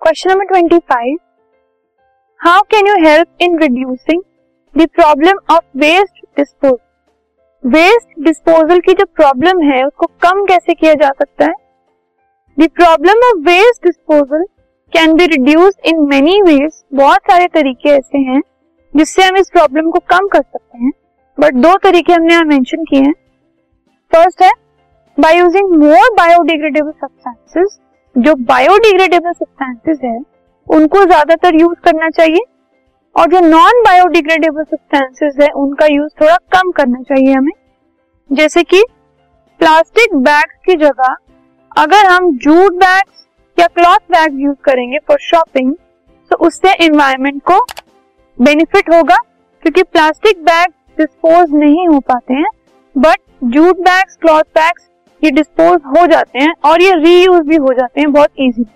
Question number twenty five how can you help in reducing the problem of waste disposal waste disposal की जो problem है, उसको कम कैसे किया जा सकता है? The problem of waste disposal can be reduce in many ways बहुत सारे तरीके ऐसे हैं जिससे हम इस प्रॉब्लम को कम कर सकते हैं। बट दो तरीके हमने यहाँ मेंशन किए हैं। फ़र्स्ट है by using more biodegradable substances जो बायोडिग्रेडेबल सब्सटेंसेस है, उनको ज़्यादातर यूज़ करना चाहिए और जो नॉन बायोडिग्रेडेबल सब्सटेंसेस है, उनका यूज़ थोड़ा कम करना चाहिए हमें। जैसे कि प्लास्टिक बैग्स की जगह अगर हम जूट बैग्स या क्लॉथ बैग यूज़ करेंगे फॉर शॉपिंग तो उससे एनवायरमेंट को बेनिफिट होगा, क्योंकि प्लास्टिक बैग डिस्पोज नहीं हो पाते हैं but jute bags cloth bags ये डिस्पोज हो जाते हैं और ये रीयूज भी हो जाते हैं बहुत ईजी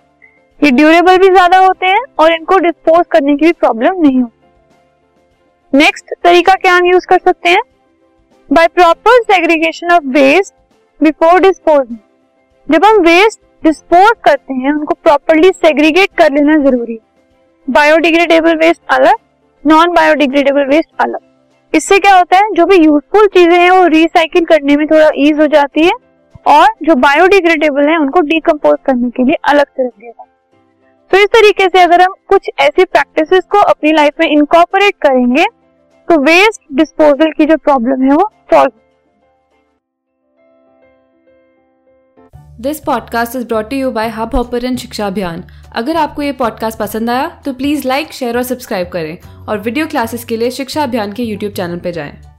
ये ड्यूरेबल भी ज़्यादा होते हैं और इनको डिस्पोज करने की भी प्रॉब्लम नहीं होती। नेक्स्ट तरीका क्या हम यूज़ कर सकते हैं? By proper segregation of waste before dispose जब हम वेस्ट डिस्पोज करते हैं, उनको प्रॉपरली सेग्रीगेट कर लेना ज़रूरी है। बायोडिग्रेडेबल वेस्ट अलग नॉन बायोडिग्रेडेबल वेस्ट अलग। इससे क्या होता है? जो भी यूजफुल चीज़ें हैं, वो रिसाइकिल करने में थोड़ा ईज हो जाती है। और जो बायोडिग्रेडेबल है, उनको डिकम्पोज करने के लिए अलग से रख दिया जाता है। तो इस तरीके से अगर हम कुछ ऐसी प्रैक्टिसेस को अपनी लाइफ में इनकॉपरेट करेंगे तो वेस्ट डिस्पोजल की जो प्रॉब्लम है वो solve this podcast is brought you by Hubhopper शिक्षा अभियान अगर आपको ये पॉडकास्ट पसंद आया तो प्लीज़ लाइक शेयर और सब्सक्राइब करें। और वीडियो क्लासेस के लिए शिक्षा अभियान के यूट्यूब चैनल पर जाएँ।